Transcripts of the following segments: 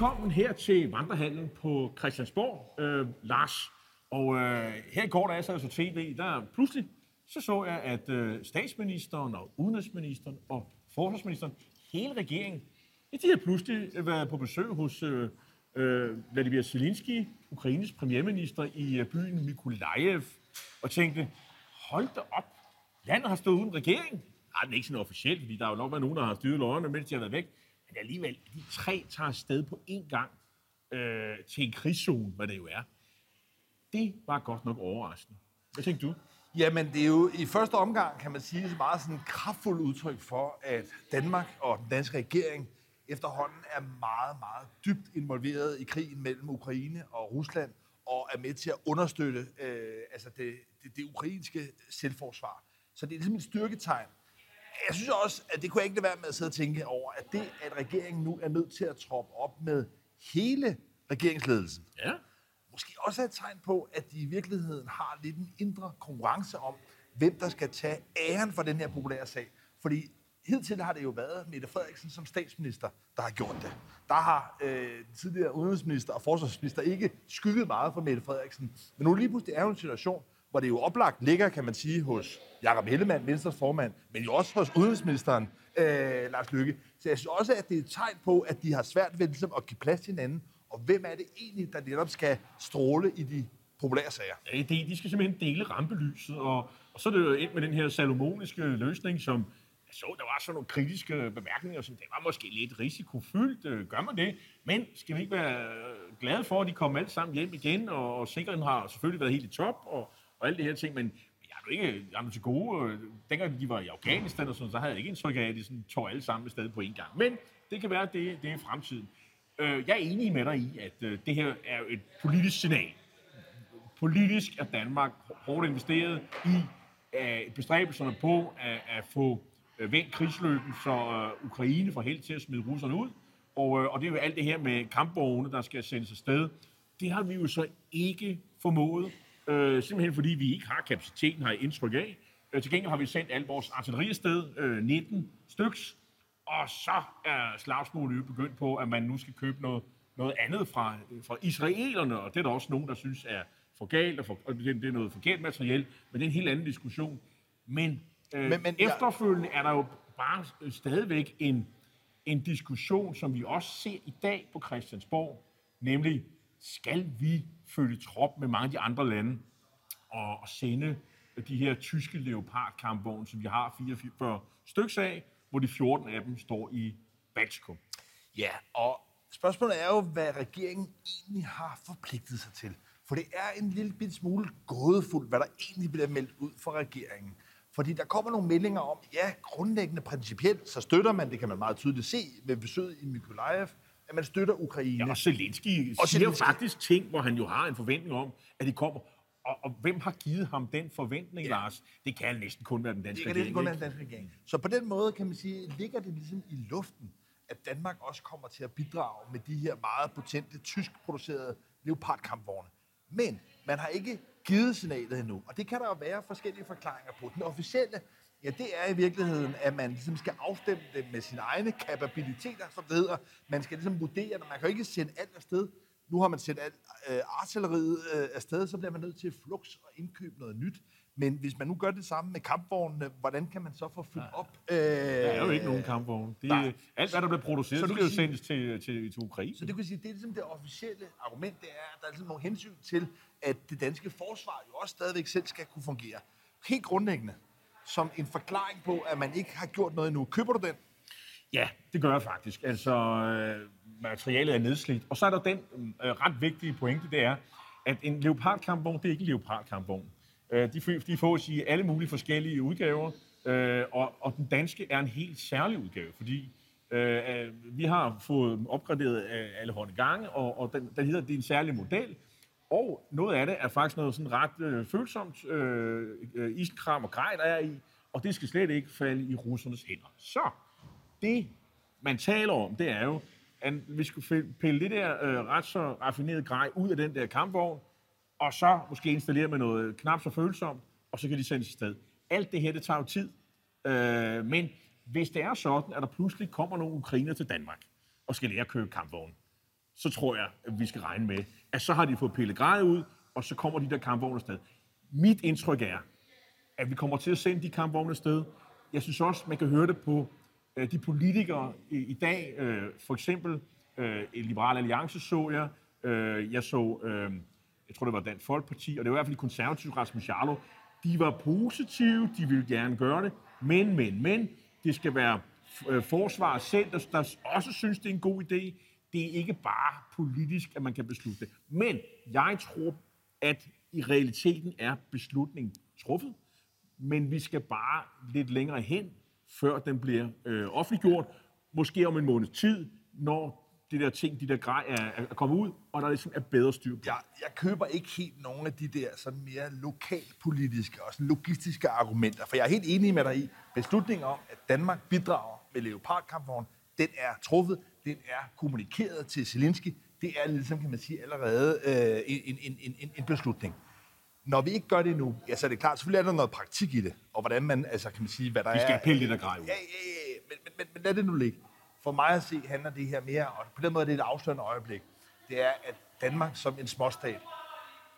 velkommen her til vandrehallen på Christiansborg, øh, Lars. Og øh, her i går, da jeg sad så tv, der pludselig så så jeg, at øh, statsministeren og udenrigsministeren og forsvarsministeren, hele regeringen, ja, de har pludselig været på besøg hos øh, øh, Vladimir Zelensky, Ukraines premierminister, i øh, byen Mykolaiv, og tænkte, hold da op, landet har stået uden regering. Nej, den er ikke sådan officielt, fordi der er jo nok været nogen, der har styret løgene, mens de har været væk. Men alligevel, de tre tager afsted på én gang øh, til en krigszone, hvad det jo er. Det var godt nok overraskende. Hvad tænkte du? Jamen, det er jo i første omgang, kan man sige, meget sådan kraftfuldt udtryk for, at Danmark og den danske regering efterhånden er meget, meget dybt involveret i krigen mellem Ukraine og Rusland, og er med til at understøtte øh, altså det, det, det ukrainske selvforsvar. Så det er ligesom et styrketegn. Jeg synes også, at det kunne jeg ikke lade være med at sidde og tænke over, at det, at regeringen nu er nødt til at troppe op med hele regeringsledelsen, Ja. måske også er et tegn på, at de i virkeligheden har lidt en indre konkurrence om, hvem der skal tage æren for den her populære sag. Fordi hidtil har det jo været Mette Frederiksen som statsminister, der har gjort det. Der har øh, tidligere udenrigsminister og forsvarsminister ikke skygget meget for Mette Frederiksen. Men nu lige pludselig er jo en situation, hvor det jo oplagt ligger, kan man sige, hos Jakob Hellemann, Venstres formand, men jo også hos udenrigsministeren, øh, Lars Lykke. Så jeg synes også, at det er et tegn på, at de har svært ved ligesom, at give plads til hinanden. Og hvem er det egentlig, der netop skal stråle i de populære sager? Ja, det, de skal simpelthen dele rampelyset, og, og så er det jo ind med den her salomoniske løsning, som jeg så, der var sådan nogle kritiske bemærkninger, som det var måske lidt risikofyldt, øh, gør man det, men skal vi ikke være glade for, at de kommer alle sammen hjem igen, og, og sikkerheden har selvfølgelig været helt i top, og, og alle de her ting, men jeg er jo ikke jamen, til gode. Dengang de var i Afghanistan og sådan, så havde jeg ikke indtryk af, at de sådan tog alle sammen afsted på en gang. Men det kan være, at det, det er fremtiden. Øh, Jeg er enig med dig i, at øh, det her er et politisk signal politisk er Danmark hårdt investeret i uh, bestræbelserne på at, at få uh, vendt krigsløben, så øh, Ukraine får held til at smide russerne ud. Og, og det er jo alt det her med kampvogne, der skal sendes afsted. Det har vi jo så ikke formået, uh, simpelthen fordi vi ikke har kapaciteten, har jeg indtryk af. Uh, til gengæld har vi sendt alt vores artilleri afsted, uh, 19 styks, og så er slagsmålet jo begyndt på, at man nu skal købe noget, noget andet fra, fra israelerne, og det er der også nogen, der synes er for galt, og, for, og det, det er noget forkert materiel, men det er en helt anden diskussion. Men, øh, men, Men- men jeg- efterfølgende er der jo bare øh, stadigvæk en, en diskussion, som vi også ser i dag på Christiansborg, nemlig, skal vi følge trop med mange af de andre lande og, sende de her tyske leopardkampvogne, som vi har 44 stykker af, hvor de 14 af dem står i Baltikum. Ja, og spørgsmålet er jo, hvad regeringen egentlig har forpligtet sig til. For det er en lille bit smule gådefuldt, hvad der egentlig bliver meldt ud fra regeringen. Fordi der kommer nogle meldinger om, ja, grundlæggende principielt, så støtter man, det kan man meget tydeligt se ved besøget i Mykolaiv, at man støtter Ukraine. Ja, og Zelensky Og siger Zelensky. faktisk ting, hvor han jo har en forventning om, at de kommer. Og, og hvem har givet ham den forventning, Ja. Lars? Det kan næsten kun være den danske Det kan regering. kun være den danske regering. Så på den måde kan man sige, ligger det ligesom i luften, at Danmark også kommer til at bidrage med de her meget potente, tysk-producerede Leopard-kampvogne. Men man har ikke givet signalet endnu, og det kan der jo være forskellige forklaringer på. Den officielle, ja, det er i virkeligheden, at man ligesom skal afstemme det med sine egne kapabiliteter, som det hedder. Man skal ligesom vurdere, at man kan jo ikke sende alt afsted. Nu har man sendt alt øh, artilleriet øh, afsted, så bliver man nødt til flux og indkøbe noget nyt. Men hvis man nu gør det samme med kampvognene, hvordan kan man så få fyldt op? Øh, Der er jo ikke nogen kampvogne. Det, nej. er, alt, hvad der bliver produceret, Så skal jo sendes til, til, til Ukraine. Så det kan sige, det er ligesom det officielle argument, det er, at der er ligesom nogle hensyn til, at det danske forsvar jo også stadigvæk selv skal kunne fungere. Helt grundlæggende, som en forklaring på, at man ikke har gjort noget endnu. Køber du den? Ja, det gør jeg faktisk. Altså, øh, materialet er nedslidt. Og så er der den øh, ret vigtige pointe, det er, at en leopardkampvogn, det er ikke en leopardkampvogn. Øh, de, de fås i alle mulige forskellige udgaver, øh, og, og den danske er en helt særlig udgave, fordi øh, øh vi har fået opgraderet øh, alle hånde gange, og, og den, den hedder, det er en særlig model, og noget af det er faktisk noget sådan ret øh, følsomt øh, øh, isenkram og grej, der er i, og det skal slet ikke falde i russernes hænder. Så, det man taler om, det er jo, at vi skulle pille det der øh, ret så raffineret grej ud af den der kampvogn, og så måske installere med noget knap så følsomt, og så kan de sendes afsted. Alt det her, det tager jo tid. Øh, men hvis det er sådan, at der pludselig kommer nogle ukrainer til Danmark, og skal lære at købe kampvogne, så tror jeg, at vi skal regne med, at så har de fået pillet grejet ud, og så kommer de der kampvogne afsted. Mit indtryk er, at vi kommer til at sende de kampvogne afsted. Jeg synes også, man kan høre det på øh, de politikere i, dag. Øh, for eksempel øh, Liberal Alliance så jeg. Jeg så, jeg tror det var Dansk Folkeparti, og det var i hvert fald de konservative Rasmus Jarlov. De var positive, de ville gerne gøre det, men, men, men, det skal være forsvaret selv, der også synes, det er en god idé. Det er ikke bare politisk, at man kan beslutte det. Men jeg tror, at i realiteten er beslutningen truffet, men vi skal bare lidt længere hen, før den bliver øh, offentliggjort. Måske om en måneds tid, når det der ting, de der grej er, er kommet ud, og der ligesom er bedre styr på. Jeg, jeg køber ikke helt nogen af de der sådan mere lokalpolitiske og sådan logistiske argumenter, for jeg er helt enig med dig i, beslutningen om, at Danmark bidrager med leopardkampvogn, den er truffet, den er kommunikeret til Zelensky, det er ligesom, kan man sige, allerede øh, en, en, en, en, beslutning. Når vi ikke gør det nu, ja, så er det klart, selvfølgelig er der noget praktik i det, og hvordan man, altså kan man sige, hvad der Vi skal er... pille det der grej ud. Ja, ja, ja, men, men, men, men lad det nu ligge. For mig at se handler det her mere, og på den måde er det et afslørende øjeblik, det er, at Danmark som en småstat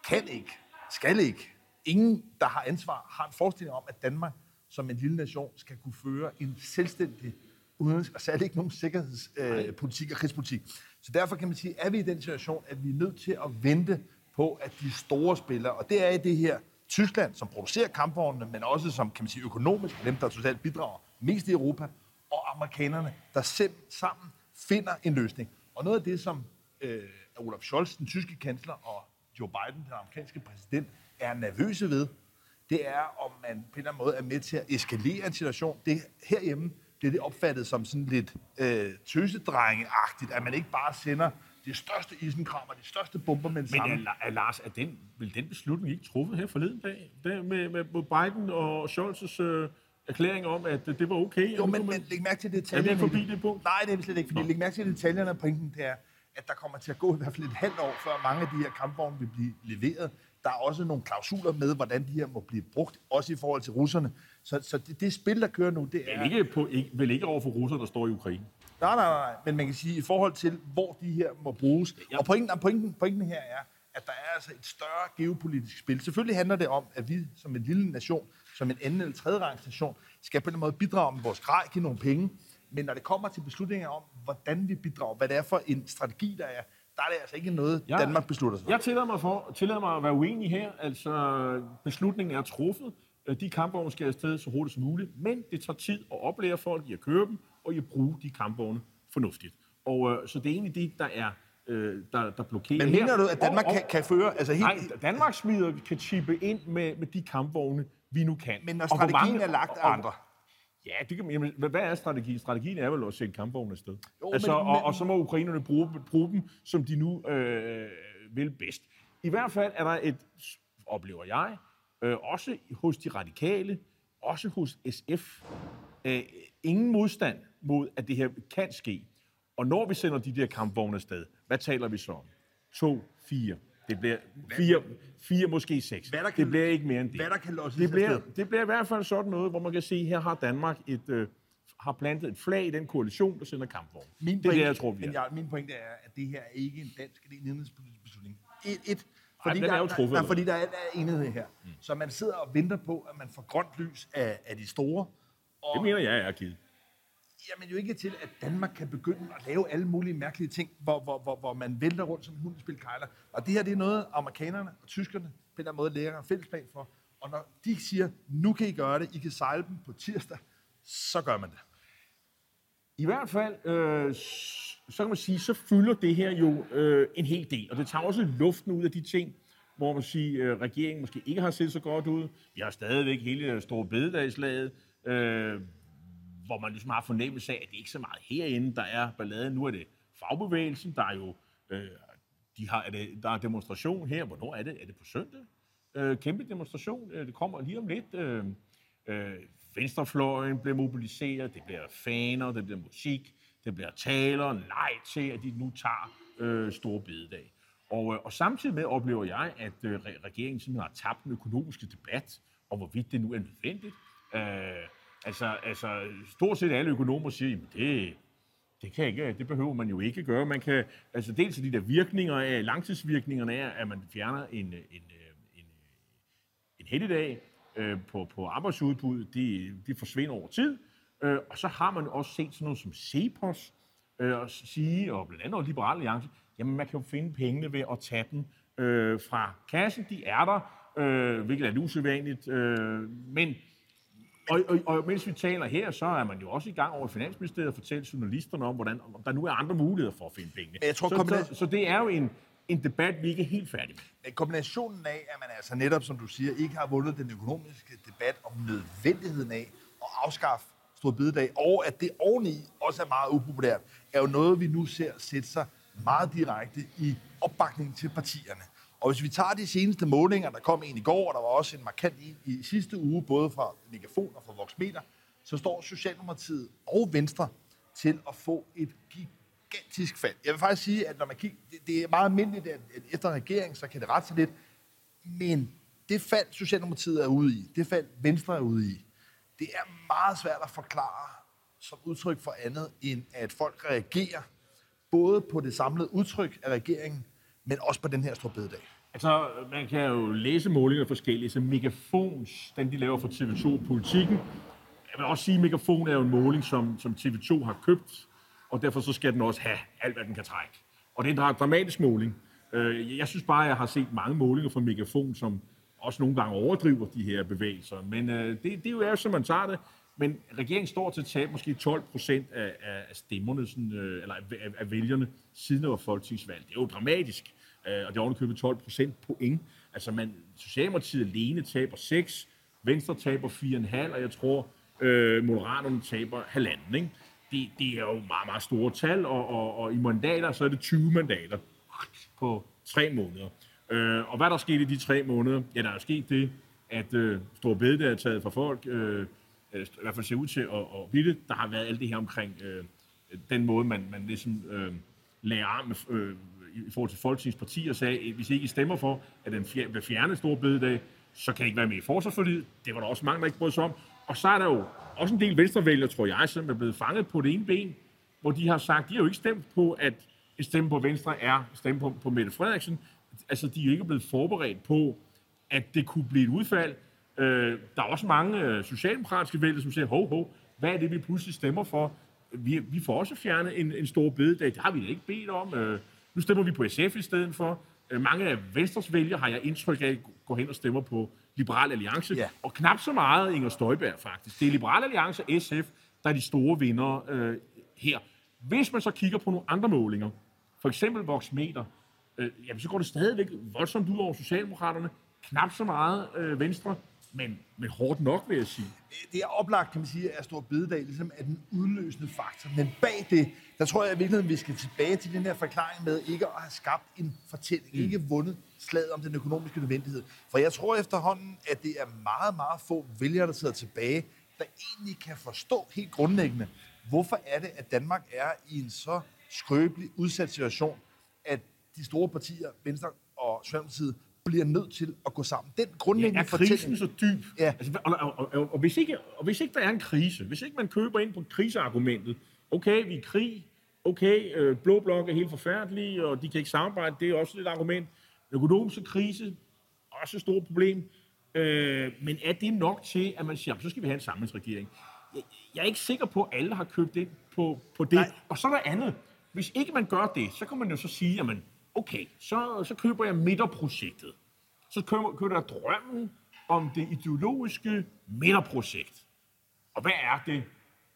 kan ikke, skal ikke, ingen, der har ansvar, har en forestilling om, at Danmark som en lille nation skal kunne føre en selvstændig udenrigs- og særligt ikke nogen sikkerhedspolitik øh, og krigspolitik. Så derfor kan man sige, er vi i den situation, at vi er nødt til at vente på, at de store spillere, og det er i det her Tyskland, som producerer kampvognene, men også som kan man sige, økonomisk, dem der totalt bidrager mest i Europa, og amerikanerne, der selv sammen finder en løsning. Og noget af det, som øh, Olaf Scholz, den tyske kansler, og Joe Biden, den amerikanske præsident, er nervøse ved, det er, om man på en eller anden måde er med til at eskalere en situation. Det herhjemme bliver det opfattet som sådan lidt øh, tøsedrengeagtigt, at man ikke bare sender det største isenkram og de største bomber med Men er, er, Lars, er den, vil den beslutning ikke truffet her forleden dag? Der med, med Biden og Scholz's øh, erklæring om, at det var okay? Jo, Og men, man- men læg mærke til Er detaljerne. vi i forbi det punkt? Nej, det er vi slet ikke, fordi Nå. læg mærke til detaljerne af pointen, det er, at der kommer til at gå i hvert fald et halvt år, før mange af de her kampvogne vil blive leveret. Der er også nogle klausuler med, hvordan de her må blive brugt, også i forhold til russerne. Så, så det, det spil, der kører nu, det er... Vel ikke, på, ikke, vel ikke over for russere, der står i Ukraine. Nej, nej, nej, men man kan sige, i forhold til, hvor de her må bruges. Ja. Og pointen, pointen, pointen her er, at der er altså et større geopolitisk spil. Selvfølgelig handler det om, at vi som en lille nation, som en anden eller tredje rangs nation, skal på en måde bidrage med vores grej, give nogle penge. Men når det kommer til beslutninger om, hvordan vi bidrager, hvad det er for en strategi, der er, der er det altså ikke noget, Ja. Danmark beslutter sig for. Jeg tillader mig, for, tillader mig at være uenig her. Altså, beslutningen er truffet. Øh, De kampvogne skal afsted så hurtigt som muligt, men det tager tid at oplære folk i at køre dem, og i at bruge de kampvogne fornuftigt. Og øh, så det er egentlig det, der er øh, der, der blokerer Men her. mener du, at Danmark Og- og- kan, kan føre... Altså helt, Nej, Danmark smider, kan chippe ind med, med de kampvogne, vi nu kan. men når Og strategien mange- er lagt af og- andre. Ja, det kan jamen, hvad hvad er strategien? Strategien er vel at sætte kampvogne afsted. Jo, altså, men- og, men- og så må ukrainerne bruge, bruge dem, som de nu øh, vil bedst. I hvert fald er der et, oplever jeg, øh, også hos de radikale, også hos SF, øh, ingen modstand mod, at det her kan ske. Og når vi sender de der kampvogne afsted, hvad taler vi så om? To, fire. Det bliver fire, fire måske seks. Hvad der kan- det bliver ikke mere end det. hvad der kan det bliver, det bliver i hvert fald sådan noget, hvor man kan se, her har Danmark et, øh, har plantet et flag i den koalition, der sender kampvogne. Min det er det, jeg tror, vi men er. jeg, min pointe er, at det her er ikke en dansk, det er en beslutning. Et, et, Ej, den er jo der, truffet der, allerede. fordi der er, der er enighed her. Mm. Så man sidder og venter på, at man får grønt lys af, af de store. Og Det mener jeg er givet. jamen jo ikke til, at Danmark kan begynde at lave alle mulige mærkelige ting, hvor, hvor, hvor, hvor man vælter rundt som en hund i spil kejler. Og det her, det er noget, amerikanerne og tyskerne på en eller anden måde lægger en fælles plan for. Og når de siger, nu kan I gøre det, I kan sejle dem på tirsdag, så gør man det. I hvert fald, øh, så kan man sige, så fylder det her jo øh, en hel del. Og det tager også luften ud af de ting, hvor man siger, øh, regeringen måske ikke har set så godt ud. Vi har stadigvæk hele store bededagslaget, øh, hvor man ligesom har fornemmelse af, at det ikke er så meget herinde, der er ballade. Nu er det fagbevægelsen, der er jo... Øh, de har, er det, der er demonstration her. Hvornår er det? Er det på søndag? Øh, kæmpe demonstration. Øh, det kommer lige om lidt. Øh, øh, venstrefløjen bliver mobiliseret. Det bliver faner, det bliver musik, det bliver taler. Nej til, at de nu tager øh, store bededag. Og, øh, og samtidig med oplever jeg, at øh, regeringen simpelthen har tabt den økonomiske debat om, hvorvidt det nu er nødvendigt. Øh, altså, altså, stort set alle økonomer siger, at det, Det kan ikke, det behøver man jo ikke gøre. Man kan, altså dels de der virkninger af, langtidsvirkningerne er, at man fjerner en, en, en, en helligdag øh, på, på arbejdsudbud, de, de forsvinder over tid. Øh, og så har man også set sådan noget som CEPOS øh, og sige, og blandt andet også Liberale Alliance, jamen man kan jo finde pengene ved at tage dem øh, fra kassen. De er der, øh, hvilket er lidt usædvanligt. Øh, men og, og, og mens vi taler her, så er man jo også i gang over Finansministeriet og fortælle journalisterne om, hvordan, om der nu er andre muligheder for at finde pengene. Men jeg tror, så, kombina- så, så det er jo en, en debat, vi ikke er helt færdige med. Men kombinationen af, at man altså netop, som du siger, ikke har vundet den økonomiske debat om nødvendigheden af at afskaffe stor bededag, og at det oveni også er meget upopulært, er jo noget, vi nu ser sætte sig meget direkte i opbakningen til partierne. Og hvis vi tager de seneste målinger, der kom en i går, og der var også en markant en i sidste uge, både fra Megafon og fra Voxmeter, så står Socialdemokratiet og Venstre til at få et gigantisk fald. Jeg vil faktisk sige, at når man kigger, det, er meget almindeligt, at, at efter en regering, så kan det rette sig lidt, men det fald, Socialdemokratiet er ude i, det fald, Venstre er ude i, det er meget svært at forklare som udtryk for andet, end at folk reagerer både på det samlede udtryk af regeringen, men også på den her store bededag. Altså, man kan jo læse målinger forskellige, altså, så Megafons, den de laver for TV2 Politikken, jeg vil også sige, at Megafon er jo en måling, som, som TV2 har købt, og derfor så skal den også have alt, hvad den kan trække. Og det er en dramatisk måling. Øh, jeg synes bare, at jeg har set mange målinger fra Megafon, som også nogle gange overdriver de her bevægelser. Men øh, det, det er jo er, som man tager det. Men regeringen står til at tabe måske 12 procent af, af stemmerne, sådan, øh, eller af, af, af vælgerne, siden der var folketingsvalg. Det er jo dramatisk, øh, og det er ovenikøbet 12 procent point. Altså, man, Socialdemokratiet alene taber 6, Venstre taber 4,5, og jeg tror, øh, Moderaterne taber halvanden. Ikke? Det, det er jo meget, meget store tal, og, og, og i mandater, så er det 20 mandater på tre måneder. Øh, og hvad der er sket i de tre måneder? Ja, der er sket det, at øh, Stor Bede er taget fra folk, øh, øh, i hvert fald ser ud til at, at blive det. Der har været alt det her omkring øh, den måde, man, man ligesom øh, lagde arm øh, i forhold til Folketingets og sagde, at hvis I ikke stemmer for, at den fjer- vil fjerne Stor Bededag, så kan I ikke være med i forsvarsforlidet. Det var der også mange, der ikke brød sig om. Og så er der jo også en del venstrevælgere, tror jeg, som er blevet fanget på det ene ben, hvor de har sagt, de har jo ikke stemt på, at stemme på Venstre er stemme på, på Mette Frederiksen. Altså, de er jo ikke blevet forberedt på, at det kunne blive et udfald. Øh, der er også mange øh, socialdemokratiske vælgere, som siger, hov, hov, hvad er det, vi pludselig stemmer for? Vi, vi får også fjernet en, en stor bededag. Det har vi da ikke bedt om. Øh, nu stemmer vi på SF i stedet for. Øh, mange af Venstres vælgere har jeg indtryk af, går hen og stemmer på Liberal Alliance. Ja. Og knap så meget Inger Støjberg, faktisk. Det er Liberal Alliance og SF, der er de store vinder øh, her. Hvis man så kigger på nogle andre målinger, for eksempel Voxmeter, øh, jamen, så går det stadigvæk voldsomt ud over Socialdemokraterne. Knap så meget øh, Venstre, men, men hårdt nok, vil jeg sige. det er oplagt, kan man sige, at Stor Bededag ligesom er den udløsende faktor. Men bag det, der tror jeg i virkeligheden, vi skal tilbage til den her forklaring med ikke at have skabt en fortælling, mm. ikke vundet slaget om den økonomiske nødvendighed. For jeg tror efterhånden, at det er meget, meget få vælgere, der sidder tilbage, der egentlig kan forstå helt grundlæggende, hvorfor er det, at Danmark er i en så skrøbelig, udsat situation, at de store partier, Venstre og Socialdemokratiet, bliver nødt til at gå sammen. Den Ja, grundlæggende er krisen så dyb? Ja. Altså, og, og, og, og, og, hvis ikke, og hvis ikke der er en krise, hvis ikke man køber ind på kriseargumentet, okay, vi er i krig, okay, øh, blå blok er helt forfærdelige, og de kan ikke samarbejde, det er også et argument. Økonomisk krise, også et stort problem. Øh, men er det nok til, at man siger, så skal vi have en samlingsregering? Jeg, jeg er ikke sikker på, at alle har købt ind på, på det. Nej. Og så er der andet. Hvis ikke man gør det, så kan man jo så sige, jamen, okay, så, så køber jeg midterprojektet så køber, køber jeg drømmen om det ideologiske midterprojekt. Og hvad er det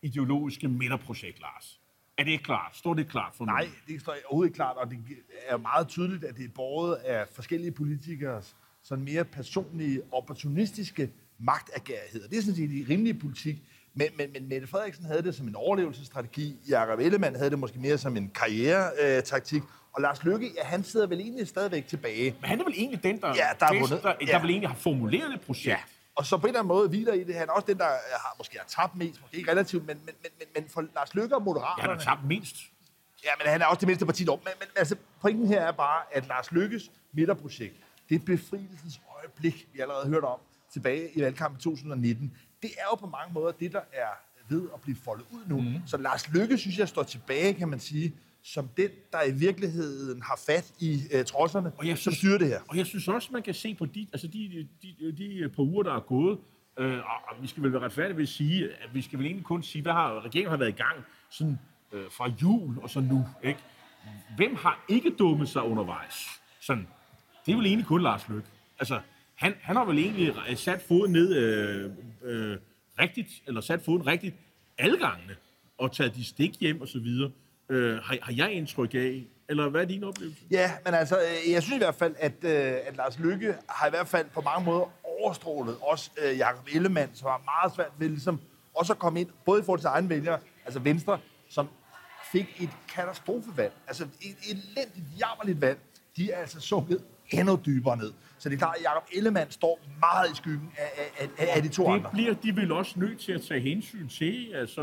ideologiske midterprojekt, Lars? Er det ikke klart? Står det klart for Nej, det står overhovedet ikke klart, og det er meget tydeligt, at det er båret af forskellige politikers sådan mere personlige, opportunistiske magtagærigheder. Det er sådan set i rimelig politik. Men, men, men Mette Frederiksen havde det som en overlevelsesstrategi. Jakob Ellemann havde det måske mere som en karrieretaktik. Og Lars Løkke, ja, han sidder vel egentlig stadigvæk tilbage. Men han er vel egentlig den, der, Ja, der er bedst- vundet. der, der Ja. vel egentlig har formuleret det projekt. Ja. Og så på en eller anden måde hviler i det. Han er også den, der har, måske har tabt mest. Måske ikke relativt, men, men, men, men, men for Lars Løkke og Han Moderaterne... har tabt mindst. Ja, men han er også det mindste parti dog. Men, men altså, pointen her er bare, at Lars Lykkes midterprojekt, det er befrielsens øjeblik, vi allerede hørte om tilbage i valgkampen 2019. Det er jo på mange måder det, der er ved at blive foldet ud nu. Mm. Så Lars Lykke, synes jeg, står tilbage, kan man sige, som den, der i virkeligheden har fat i uh, trodserne, Og jeg som synes- styrer det her. Og jeg synes også, man kan se på de, altså de, de, de, de par uger, der er gået, øh, og og vi skal vel være retfærdige ved at sige, at vi skal vel egentlig kun sige, hvad har regeringen har været i gang sådan, øh, fra jul og så nu. Ikke? Hvem har ikke dummet sig undervejs? Sådan, det er vel egentlig kun Lars Løkke. Altså, han, han har vel egentlig sat foden ned øh, øh, rigtigt, eller sat foden rigtigt alle gangene, og taget de stik hjem og så videre. Øh, har, har jeg indtryk af, eller hvad er din oplevelse? Ja, men altså, øh, jeg synes i hvert fald, at, øh, at Lars Lykke har i hvert fald på mange måder overstrålet også øh, Jacob Ellemann, som har meget svært ved ligesom også at komme ind, både i forhold til egen vælgere, altså Venstre, som fik et katastrofevalg, altså et elendigt, jammerligt valg, de er altså sunket endnu dybere ned. Så det er klart, at Jacob Ellemann står meget i skyggen af, af, af, af de to Det andre. bliver de vel også nødt til at tage hensyn til, altså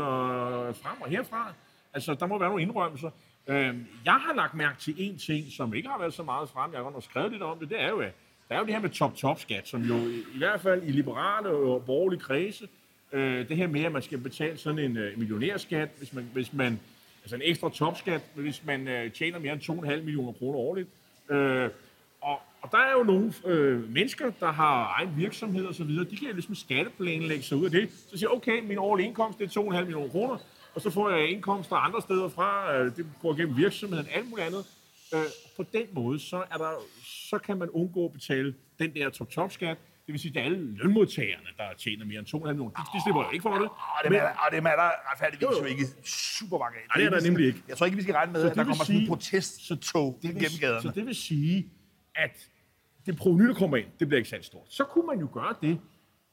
frem og herfra. Altså, der må være nogle indrømmelser. Øh, jeg har lagt mærke til en ting, som ikke har været så meget frem, jeg har godt nok skrevet lidt om det, det er jo, at der er jo det her med top-top-skat, som jo i, i hvert fald i liberale og borgerlige kredse, øh, det her med, at man skal betale sådan en øh, millionærskat, hvis man, hvis man, altså en ekstra topskat, hvis man øh, tjener mere end 2,5 millioner kroner årligt. Øh, og, og der er jo nogle øh, mennesker, der har egen virksomhed og så videre, de kan jo ligesom skatteplanlægge sig ud af det. Så siger okay, min årlige indkomst det er 2,5 millioner kroner, og så får jeg indkomster andre steder fra, øh, det går gennem virksomheden, alt muligt andet. Øh, på den måde, så, er der, så kan man undgå at betale den der top-top-skat. Det vil sige, at det er alle lønmodtagerne, der tjener mere end 2,5 millioner. De, de slipper jo ikke for det. Og dem er, der, og dem er der retfærdigvis Jo, ikke super mange af. Nej, det er der nemlig ikke. Jeg tror ikke, vi skal regne med, Så at det der kommer sådan en sige- protesttog det gennem gaderne. Så det vil sige, at det proveny, der kommer ind, det bliver ikke særlig stort. Så kunne man jo gøre det,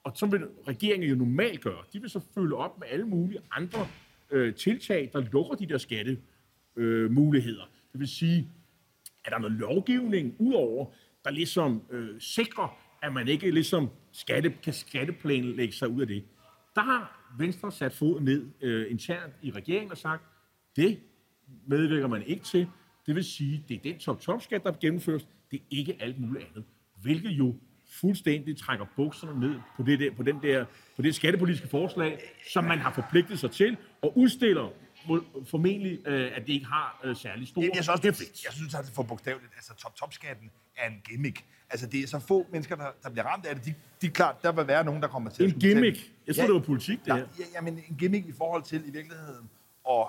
og så vil regeringen jo normalt gøre. De vil så følge op med alle mulige andre øh, tiltag, der lukker de der skattemuligheder. Øh, muligheder. det vil sige, at der er noget lovgivning udover, der ligesom øh, sikrer, at man ikke ligesom skatte, kan skatteplanlægge sig ud af det. Der har Venstre sat foden ned øh, internt i regeringen og sagt, det medvirker man ikke til. Det vil sige, det er den top-top-skat, der gennemføres. Det er ikke alt muligt andet. Hvilket jo fuldstændig trækker bukserne ned på det, der, på den der, på det skattepolitiske forslag, som man har forpligtet sig til, og udstiller formentlig, øh, at det ikke har øh, særlig stor Jamen, jeg synes også, effekt. det, jeg synes, at det er for bogstaveligt. Altså, top-top-skatten er en gimmick. Altså, det er så få mennesker, der, der bliver ramt af det. De, de er klart, der vil være nogen, der kommer til En gimmick. Jeg tror, Ja, det var politik, det her. ja, jamen, en gimmick i forhold til i virkeligheden at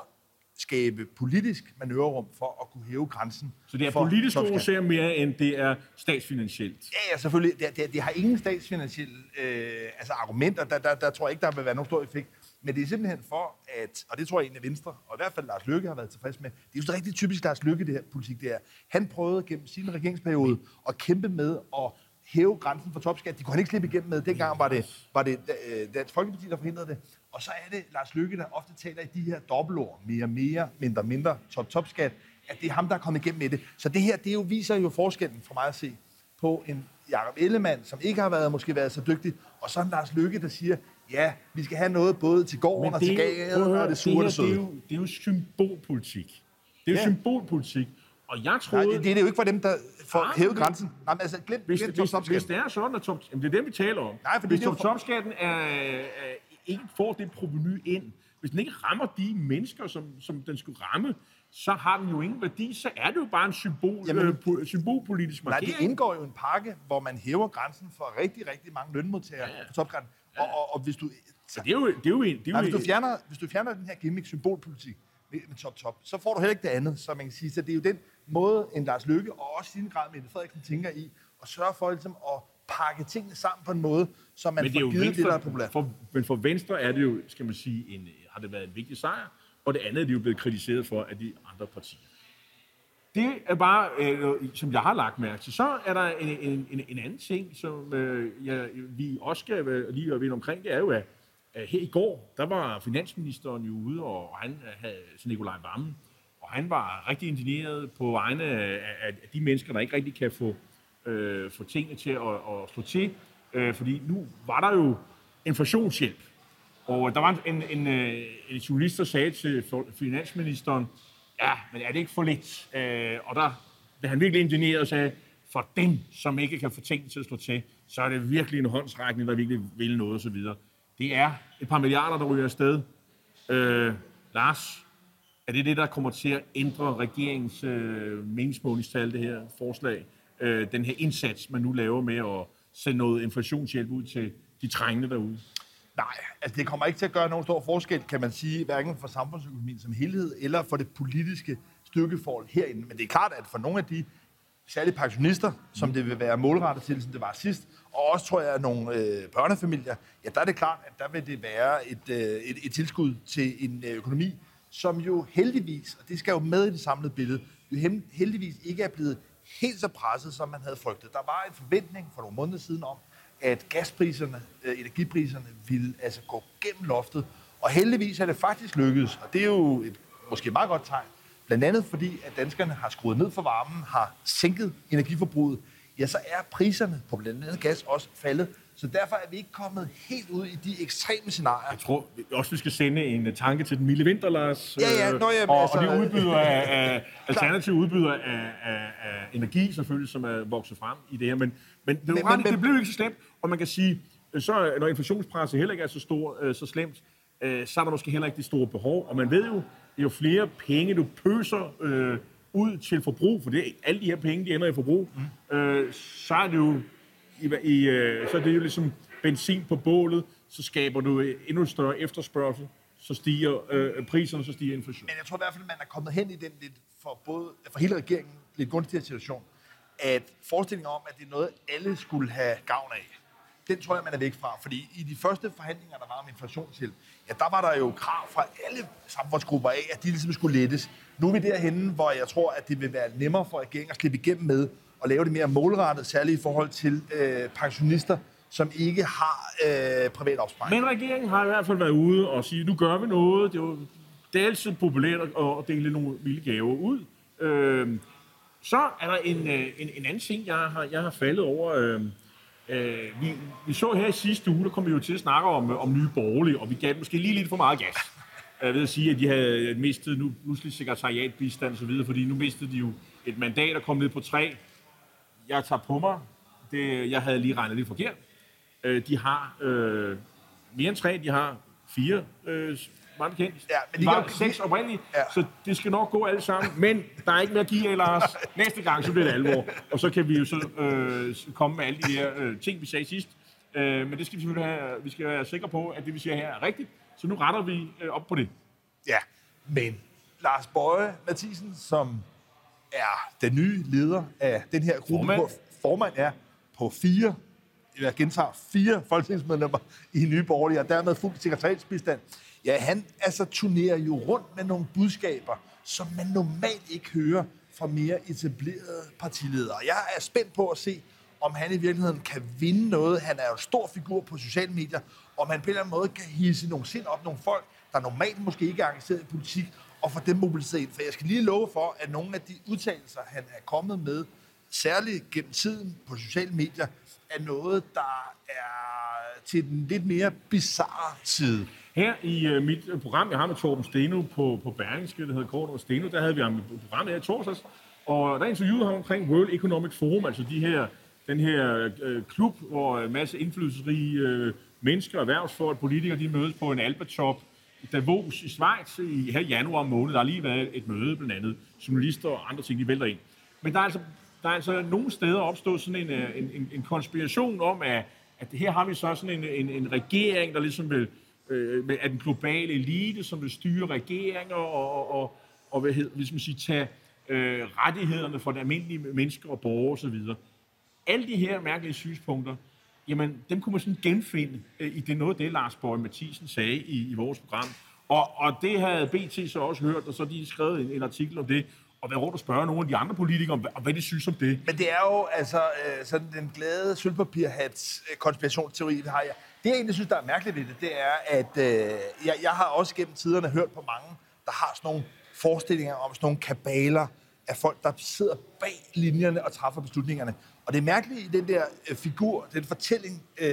skabe politisk manøvrerum for at kunne hæve grænsen. Så det er politisk årsager mere, end det er statsfinansielt. Ja, ja, selvfølgelig. Det, det, det har ingen statsfinansielle øh, altså argumenter. Der, der, der tror jeg ikke, der vil være nogen stor effekt. Men det er simpelthen for, at, og det tror jeg egentlig Venstre, og i hvert fald Lars Løkke har været tilfreds med, det er jo så rigtig typisk Lars Løkke, det her politik, det er. Han prøvede gennem sin regeringsperiode at kæmpe med at hæve grænsen for topskat. De kunne han ikke slippe igennem med. Dengang var det, var det øh, Dansk Folkeparti, der forhindrede det. Og så er det Lars Løkke, der ofte taler i de her dobbeltord. Mere, mere, mindre, mindre, top, topskat. At det er ham, der er kommet igennem med det. Så det her, det jo viser jo forskellen for mig at se på en Jakob Ellemann, som ikke har været, måske været så dygtig, og så en Lars Lykke, der siger, ja, vi skal have noget både til gården og til gaden, og det sure det det, er jo, det er jo symbolpolitik. Det er jo Ja. symbolpolitik. Og jeg Nej, troede... det, det er det jo ikke for dem, der får Nej, hævet men- grænsen. Nej, men altså, glem, Hvis, glem hvis, hvis det er sådan, at top, jamen det er det, vi taler om. Nej, fordi hvis det er jo for- top-topskatten er, er, ikke får det proveny ind, hvis den ikke rammer de mennesker, som, som den skulle ramme, så har den jo ingen værdi. Så er det jo bare en symbol, Jamen- øh, po, symbolpolitisk Nej, markering. det indgår jo en pakke, hvor man hæver grænsen for rigtig, rigtig mange lønmodtagere Ja, på topskatten. Og, og, og hvis du... Så det er jo, det er jo, en- det er Nej, jo hvis, du fjerner, hvis du fjerner den her gimmick, symbolpolitik med, med top-top, så får du heller ikke det andet, så man kan sige. Så det er jo den måde, en Lars Løkke og også i sin grad Mette Frederiksen tænker i, at sørge for ligesom, at pakke tingene sammen på en måde, så man Men det er får givet det, der er Venstre, populært. for, men for Venstre er det jo, skal man sige, en, har det været en vigtig sejr, og det andet er de jo blevet kritiseret for af de andre partier. Det er bare, øh, som jeg har lagt mærke til. Så er der en, en, en, en anden ting, som øh, jeg, vi også skal øh, lige være omkring, det er jo, at, at her i går, der var finansministeren jo ude, og han øh, havde altså så Nikolaj Vammen, og han var rigtig indigneret på vegne af, af, af de mennesker, der ikke rigtig kan få, øh, få tingene til at, at slå til. Øh, fordi nu var der jo inflationshjælp, og der var en, en, en, en journalist, der sagde til finansministeren, ja, men er det ikke for lidt? Øh, og der blev han virkelig indigneret og sagde, for dem, som ikke kan få tingene til at slå til, så er det virkelig en håndsrækning, der virkelig vil noget osv. Det er et par milliarder, der ryger afsted. Øh, Lars, er det det, der kommer til at ændre regeringens øh, meningsmålingstal, det her forslag? Øh, den her indsats, man nu laver med at sende noget inflationshjælp ud til de trængende derude? Nej, altså det kommer ikke til at gøre nogen stor forskel, kan man sige, hverken for samfundsøkonomien som helhed, eller for det politiske styrkeforhold herinde. Men det er klart, at for nogle af de særlige pensionister, som det vil være målrettet til, som det var sidst, og også tror jeg nogle øh, børnefamilier, ja, der er det klart, at der vil det være et, øh, et, et tilskud til en øh, økonomi, som jo heldigvis, og det skal jo med i det samlede billede, jo heldigvis ikke er blevet helt så presset, som man havde frygtet. Der var en forventning for nogle måneder siden om, at gaspriserne, øh, energipriserne ville altså gå gennem loftet, og heldigvis er det faktisk lykkedes, og det er jo et måske meget godt tegn, blandt andet fordi, at danskerne har skruet ned for varmen, har sænket energiforbruget, ja, så er priserne på blandt andet gas også faldet. Så derfor er vi ikke kommet helt ud i de ekstreme scenarier. Jeg tror også, vi skal sende en tanke til den milde vinter, Lars. Ja, ja, øh, nå, jamen, og, altså, og de udbyder af, af alternative udbyder af, af, af, energi, selvfølgelig, som er vokset frem i det her. Men, men, det, men, Men- det blev ikke så slemt, og man kan sige, øh, så når inflationspresset heller ikke er så, stor, øh, så slemt, øh, så er der måske heller ikke det store behov. Og man ved jo, jo flere penge du pøser øh, ud til forbrug, for det, alle de her penge, de ender i forbrug, mm. øh, så er det jo i, i, øh, så er det jo ligesom benzin på bålet, så skaber du endnu større efterspørgsel, så stiger øh, priserne, så stiger inflationen. Men jeg tror i hvert fald, man er kommet hen i den lidt for, både, for hele regeringen lidt gunstige situation, at forestillingen om, at det er noget, alle skulle have gavn af, den tror jeg, man er væk fra. Fordi i de første forhandlinger, der var om inflationshjælp, ja, der var der jo krav fra alle samfundsgrupper af, at de ligesom skulle lettes. Nu er vi derhenne, hvor jeg tror, at det vil være nemmere for regeringen at slippe igennem med at lave det mere målrettet, særligt i forhold til øh, pensionister, som ikke har øh, privat opsparing. Men regeringen har i hvert fald været ude og sige, nu gør vi noget. Det er jo det er altid populært at, at dele nogle vilde gaver ud. Øh, så er der en, øh, en, en anden ting, jeg har, jeg har faldet over. Øh, øh, vi, vi så her i sidste uge, der kom vi jo til at snakke om, øh, om nye borgerlige, og vi gav måske lige lidt for meget gas. Jeg ved at sige, at de havde mistet nu pludselig sekretariatbistand osv., så fordi nu mistede de jo et mandat og kom ned på tre. Jeg tager på mig. Det, jeg havde lige regnet lidt forkert. Øh, de har øh, mere end tre, de har fire, øh, meget bekendt. Ja, men de de var kan- seks oprindeligt, Ja. så det skal nok gå alle sammen. Men der er ikke mere at give Lars. Næste gang, så bliver det alvor. Og så kan vi jo så øh, komme med alle de her øh, ting, vi sagde sidst. Øh, men det skal vi selvfølgelig have, vi skal være sikre på, at det, vi siger her, er rigtigt. Så nu retter vi øh, op på det. Ja, men Lars Bøje Mathisen, som er den nye leder af den her gruppe, Formand. På, formand er på fire, jeg gentager, fire folketingsmedlemmer i Nye Borgerlige, og dermed fuld sekretariatsbistand. Ja, han altså turnerer jo rundt med nogle budskaber, som man normalt ikke hører fra mere etablerede partiledere. Jeg er spændt på at se, om han i virkeligheden kan vinde noget. Han er jo en stor figur på sociale medier, om han på en eller anden måde kan hisse nogle sind op, nogle folk, der normalt måske ikke er engageret i politik, og få dem mobiliseret. For jeg skal lige love for, at nogle af de udtalelser, han er kommet med, særligt gennem tiden på sociale medier, er noget, der er til den lidt mere bizarre side. Her i øh, mit øh, program, jeg har med Torben Steno på, på Berlingske, der hedder Kort og Steno, der havde vi ham i programmet her i torsdags, og der interviewede ham omkring World Economic Forum, altså de her, den her øh, klub, hvor øh, en masse indflydelsesrige øh, mennesker, erhvervsfolk, politikere, de mødes på en albatop i Davos i Schweiz i her i januar måned. Der har lige været et møde, blandt andet journalister og andre ting, de vælter ind. Men der er altså, der er altså nogle steder opstået sådan en, øh, en, en, en konspiration om, at, at her har vi så sådan en, en, en regering, der ligesom vil, øh, med, af den globale elite, som vil styre regeringer og, og, og, og hvad hedder, ligesom hvis man siger, tage øh, rettighederne for de almindelige mennesker og borgere osv. Alle de her mærkelige synspunkter, jamen, dem kunne man sådan genfinde øh, i det noget, det Lars Borg Mathisen sagde i, i vores program. Og, og det havde BT så også hørt, og så de skrevet en, en artikel om det, og været rundt og spørge nogle af de andre politikere, om, hvad- om hvad de synes om det. Men det er jo altså øh, sådan den glade sølvpapirhats øh, konspirationsteori, vi har ja det, jeg egentlig synes, der er mærkeligt ved det, det er, at øh, jeg, jeg har også gennem tiderne hørt på mange, der har sådan nogle forestillinger om sådan nogle kabaler af folk, der sidder bag linjerne og træffer beslutningerne. Og det mærkelige i den der øh, figur, den fortælling, øh,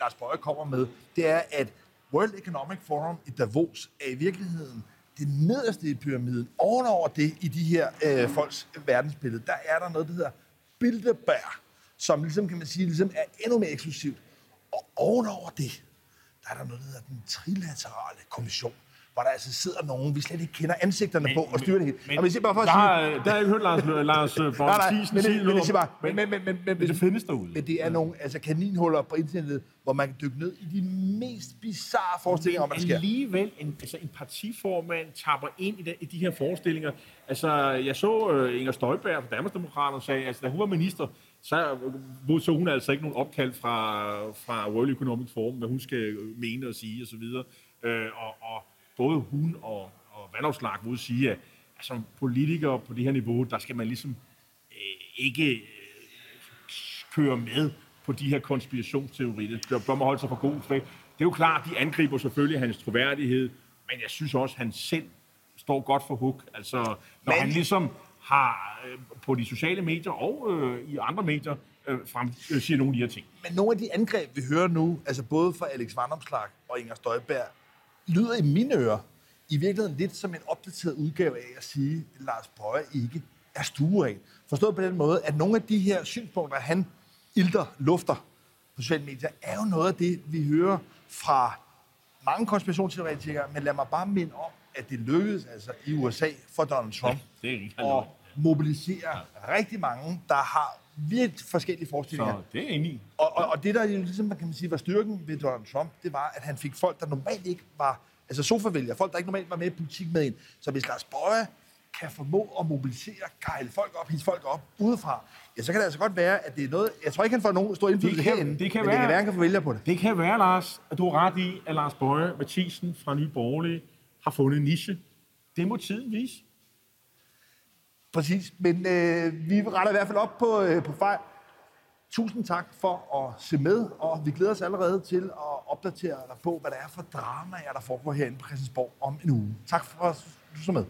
Lars Bøje kommer med, det er, at World Economic Forum i Davos er i virkeligheden det nederste i pyramiden. Ovenover det, i de her øh, folks verdensbillede, der er der noget, der hedder Bilderberg, som ligesom, kan man sige, ligesom er endnu mere eksklusivt. Og ovenover det, der er der noget, der hedder den trilaterale kommission, hvor der altså sidder nogen, vi slet ikke kender ansigterne på, og styrer det hele. Men, og vi siger bare for at der, sige, der har jeg ikke hørt Lars, Lars nej, Thiesen men sige det, men noget om- bare, men, men, men, men, men, det findes derude. Men det er nogle altså kaninhuller på internettet, hvor man kan dykke ned i de mest bizarre forestillinger om, hvad der sker. alligevel en, altså en partiformand tapper ind i, de, i de her forestillinger. Altså, jeg så uh, Inger Støjberg fra Danmarksdemokraterne sagde, altså, da hun var minister, så modtog hun altså ikke nogen opkald fra, fra World Economic Forum, hvad hun skal mene og sige osv. Uh, og, og både hun og, og Vandopslag vil sige, at som politiker på det her niveau, der skal man ligesom øh, ikke øh, køre med på de her konspirationsteorier. Der bør man holde sig for god for. Det er jo klart, de angriber selvfølgelig hans troværdighed, men jeg synes også, at han selv står godt for hug. Altså, når Men- han ligesom har øh, på de sociale medier og øh, i andre medier øh, frem, øh, siger nogle af de her ting. Men nogle af de angreb, vi hører nu, altså både fra Alex Vandomslag og Inger Støjberg, lyder i mine ører i virkeligheden lidt som en opdateret udgave af at sige, at Lars Bøje ikke er stueren. Forstået på den måde, at nogle af de her synspunkter, han ilter, lufter på sociale medier, er jo noget af det, vi hører fra mange konspirationsteoretikere, men lad mig bare minde om, at det lykkedes altså i USA for Donald Trump Det er at mobilisere rigtig mange, der har virkelig forskellige forestillinger. Så det er enig. Og, og, og det, der jo ligesom, man kan man sige, var styrken ved Donald Trump, det var, at han fik folk, der normalt ikke var, altså sofavælgere, folk, der ikke normalt var med i politik med en. Så hvis Lars Bøje kan formå at mobilisere, gejle folk op, hisse folk op udefra, ja, så kan det altså godt være, at det er noget, jeg tror ikke, han får nogen stor indflydelse Det herinde, det kan men det være- kan være, han kan få vælger på det. Det kan være, Lars, at du har ret i, at Lars Bøje Mathisen fra Nye Borgerlige har fundet en niche. Det må tiden vise. Præcis, men øh, vi retter i hvert fald op på, øh, på fejl. Tusind tak for at se med, og vi glæder os allerede til at opdatere dig på, hvad der er for dramaer, der foregår herinde på Christiansborg om en uge. Tak for at du så med.